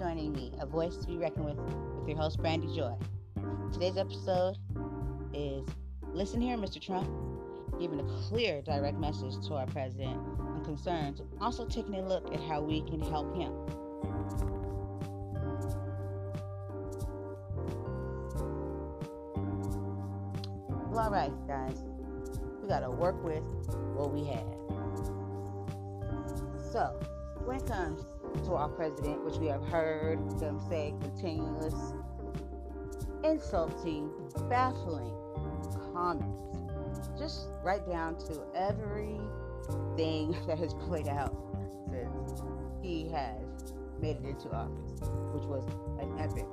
joining me, a voice to be reckoned with, with your host, Brandy Joy. Today's episode is Listen here, Mr. Trump, giving a clear, direct message to our president on concerns, also taking a look at how we can help him. Well, all right, guys, we got to work with what we have. So, when it comes to our president, which we have heard them say continuous, insulting, baffling comments, just right down to everything that has played out since he has made it into office, which was an epic,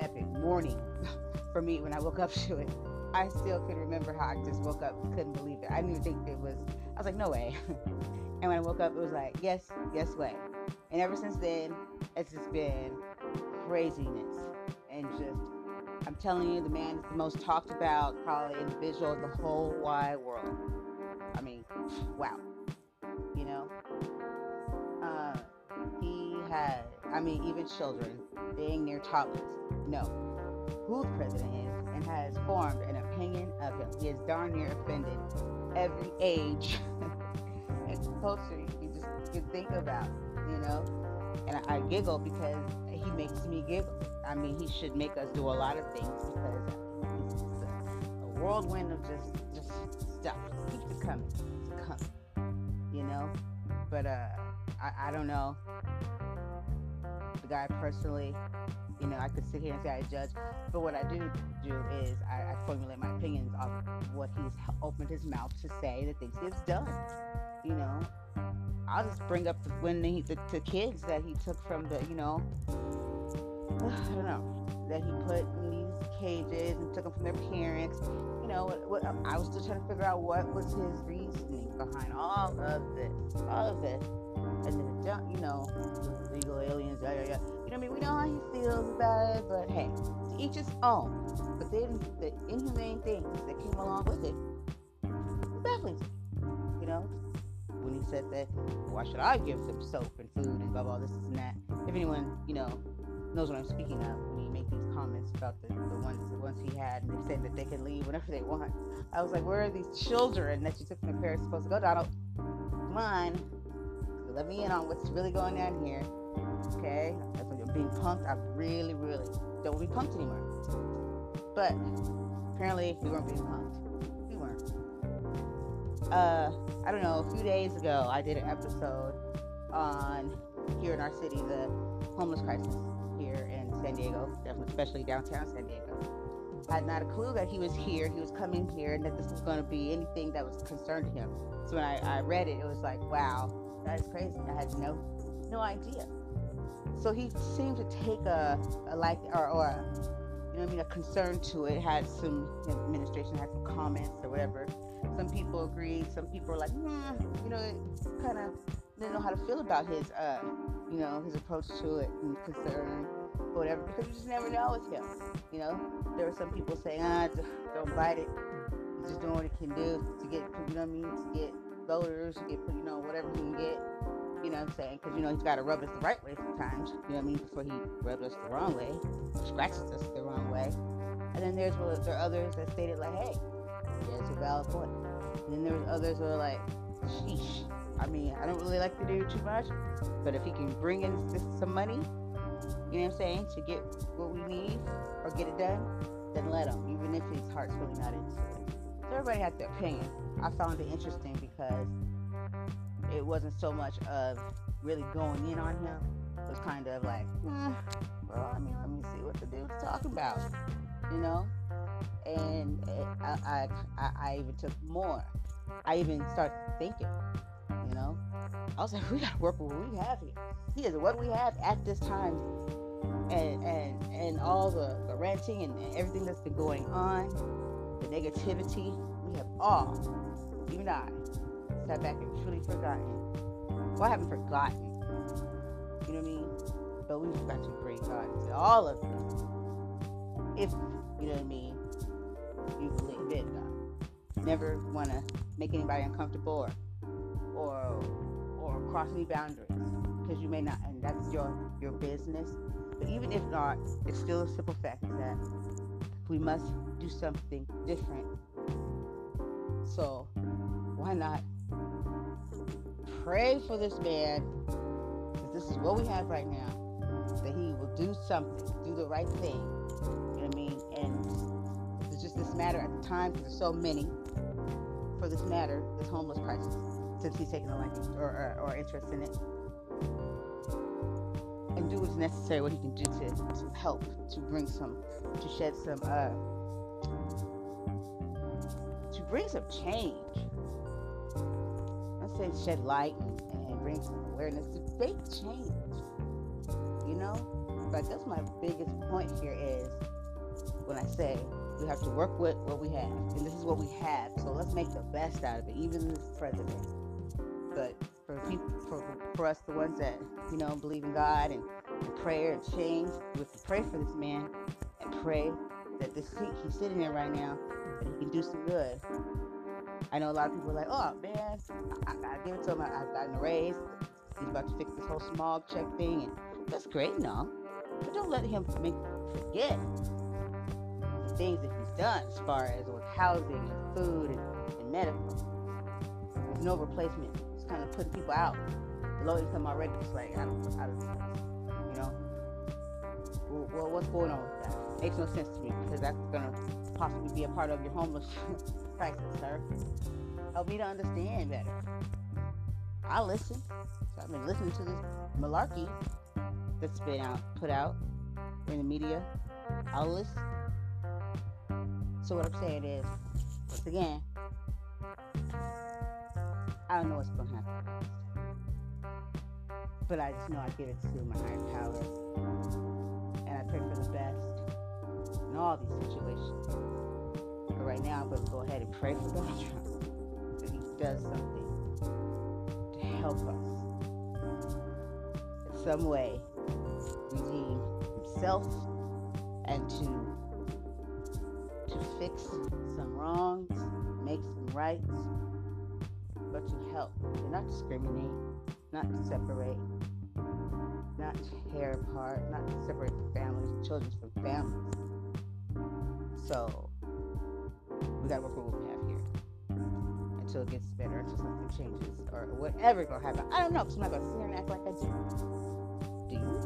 epic morning for me when I woke up to it. I still could remember how I just woke up, couldn't believe it. I didn't even think it was, I was like, no way. and when I woke up, it was like, yes, yes way. And ever since then, it's just been craziness. And just, I'm telling you, the man is the most talked about, probably individual in the whole wide world. I mean, wow. You know? Uh, he had, I mean, even children being near toddlers know who the president is has formed an opinion of him. He is darn near offended every age and culture you just can think about, you know. And I, I giggle because he makes me giggle. I mean, he should make us do a lot of things because it's a, a whirlwind of just just stuff. Keeps it coming, coming, you know. But uh, I, I don't know guy personally you know, I could sit here and say I judge, but what I do do is I, I formulate my opinions of what he's opened his mouth to say, the things he's done. You know, I'll just bring up the, when he, the, the kids that he took from the, you know, I don't know, that he put in these cages and took them from their parents. You know, what, what, um, I was still trying to figure out what was his reasoning behind all of this, all of this, and then, you know, legal aliens, yeah, yeah, yeah you know what I mean? We know how he feels about it, but hey, to each his own. But then the inhumane things that came along with it, baffling. You know, when he said that, why should I give them soap and food and blah blah this, and that? If anyone, you know, knows what I'm speaking of when he made these comments about the, the ones the ones he had and they said that they can leave whenever they want. I was like, where are these children that you took from their parents supposed to go, Donald? On. Let me in on what's really going on here. Okay? When you're being punked. I really, really don't be punked anymore. But apparently we weren't being punked. We weren't. Uh, I don't know, a few days ago I did an episode on here in our city, the homeless crisis here in San Diego, especially downtown San Diego. I had not a clue that he was here, he was coming here, and that this was going to be anything that was concerned him. So when I, I read it, it was like, wow, that is crazy. I had no no idea. So he seemed to take a, a like or, or a, you know I mean a concern to it. Had some administration had some comments or whatever. Some people agreed. Some people were like, nah, you know, kind of didn't know how to feel about his uh, you know, his approach to it and concern or whatever because you just never know with him. You know, there were some people saying, ah, don't bite it. He's just doing what he can do to get, you know what I mean, to get voters, to get, you know, whatever he can get you know what I'm saying? Because, you know, he's got to rub us the right way sometimes. You know what I mean? Before he rubs us the wrong way, scratches us the wrong way. And then there's there are others that stated like, hey, there's a valid point. And then there's others that are like, sheesh. I mean, I don't really like to do too much, but if he can bring in some money, you know what I'm saying, to get what we need or get it done, then let him, even if his heart's really not into it. Everybody has their opinion. I found it interesting because it wasn't so much of really going in on him. It was kind of like, eh, well, I mean, let me see what the dude's talking about, you know. And it, I, I, I even took more. I even started thinking, you know. I was like, we gotta work with what we have here. He is what we have at this time, and and and all the the ranting and everything that's been going on, negativity. We have all, even I, sat back and truly forgotten. Well, I haven't forgotten. You know what I mean? But we've got to bring God into all of this. If, you know what I mean, you believe in God. Never want to make anybody uncomfortable or, or, or cross any boundaries. Because you may not, and that's your, your business. But even if not, it's still a simple fact that we must do something different. So why not pray for this man? Because this is what we have right now. That he will do something, do the right thing. You know what I mean? And it's just this matter at the time because there's so many for this matter, this homeless crisis, since he's taken a liking or, or, or interest in it and do what's necessary, what he can do to, to help, to bring some, to shed some, uh, to bring some change. I say shed light and, and bring some awareness to make change. You know, but that's my biggest point here is when I say we have to work with what we have, and this is what we have. So let's make the best out of it, even this president. But for people, for, for us, the ones that you know believe in God and, and prayer and change, we have to pray for this man and pray that this seat he's sitting in right now, that he can do some good. I know a lot of people are like, oh man, I, I gotta give it to him. I, I've gotten a raise. He's about to fix this whole small check thing, and that's great, no. But don't let him make forget the things that he's done as far as with housing and food and, and medical. There's no replacement kind of putting people out. The low income already is like out of, out of you know. Well, what's going on with that? Makes no sense to me because that's gonna possibly be a part of your homeless crisis, sir. Help me to understand better. I listen. So I've been listening to this malarkey that's been out, put out in the media. I'll listen. So what I'm saying is, once again, I don't know what's going to happen. But I just know I give it to my higher power. And I pray for the best in all these situations. But right now, I'm going to go ahead and pray for Donald Trump that he does something to help us in some way redeem himself and to to fix some wrongs, make some rights, but to help and not discriminate, not to separate, not to tear apart, not to separate families, children from families. So we gotta work with what we have here until it gets better, until something changes, or whatever gonna happen. I don't know, because I'm not gonna sit here and act like I do. Do you?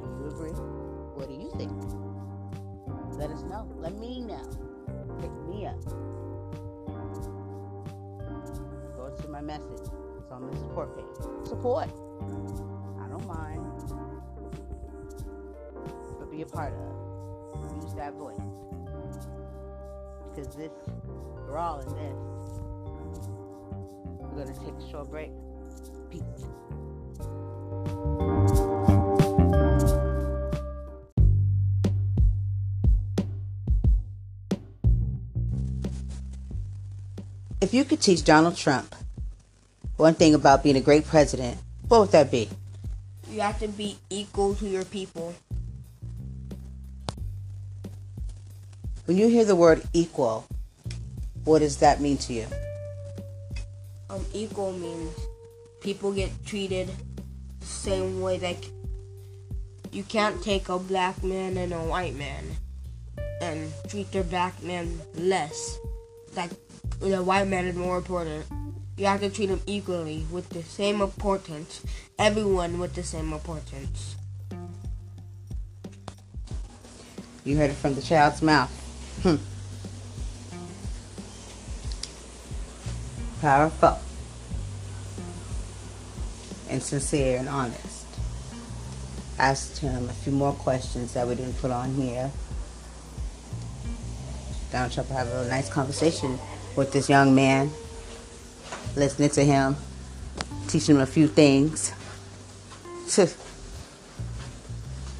Do you agree? What do you think? Let us know. Let me know. Pick me up. Message. It's on the support page. Support. I don't mind. But be a part of. Use that voice. Because this, we're all in this. We're going to take a short break. Peace. If you could teach Donald Trump one thing about being a great president, what would that be? You have to be equal to your people. When you hear the word equal, what does that mean to you? Um, equal means people get treated the same way. Like you can't take a black man and a white man and treat the black man less. Like the white man is more important you have to treat them equally with the same importance. Everyone with the same importance. You heard it from the child's mouth. Hmm. Powerful. And sincere and honest. Asked him a few more questions that we didn't put on here. Donald Trump have a nice conversation with this young man listening to him, teaching him a few things.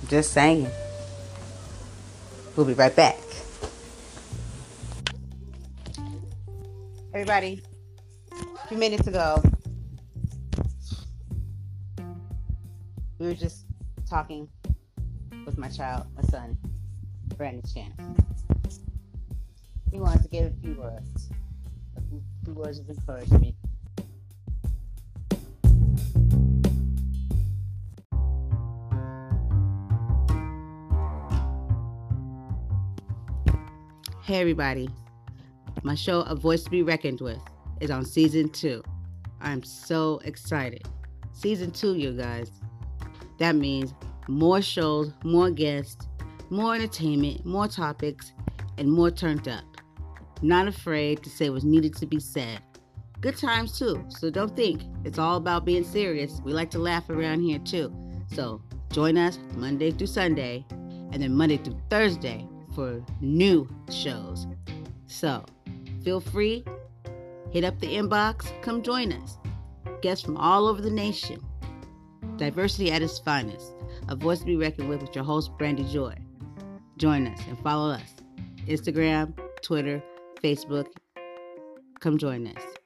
Just saying. We'll be right back. Everybody, a few minutes ago, we were just talking with my child, my son, Brandon Chance. He wanted to give a few words, a few words of encouragement Hey, everybody. My show, A Voice to Be Reckoned With, is on season two. I'm so excited. Season two, you guys. That means more shows, more guests, more entertainment, more topics, and more turned up. Not afraid to say what's needed to be said. Good times too, so don't think it's all about being serious. We like to laugh around here too. So join us Monday through Sunday, and then Monday through Thursday for new shows. So feel free, hit up the inbox, come join us. Guests from all over the nation. Diversity at its finest. A voice to be reckoned with with your host, Brandy Joy. Join us and follow us. Instagram, Twitter, Facebook. Come join us.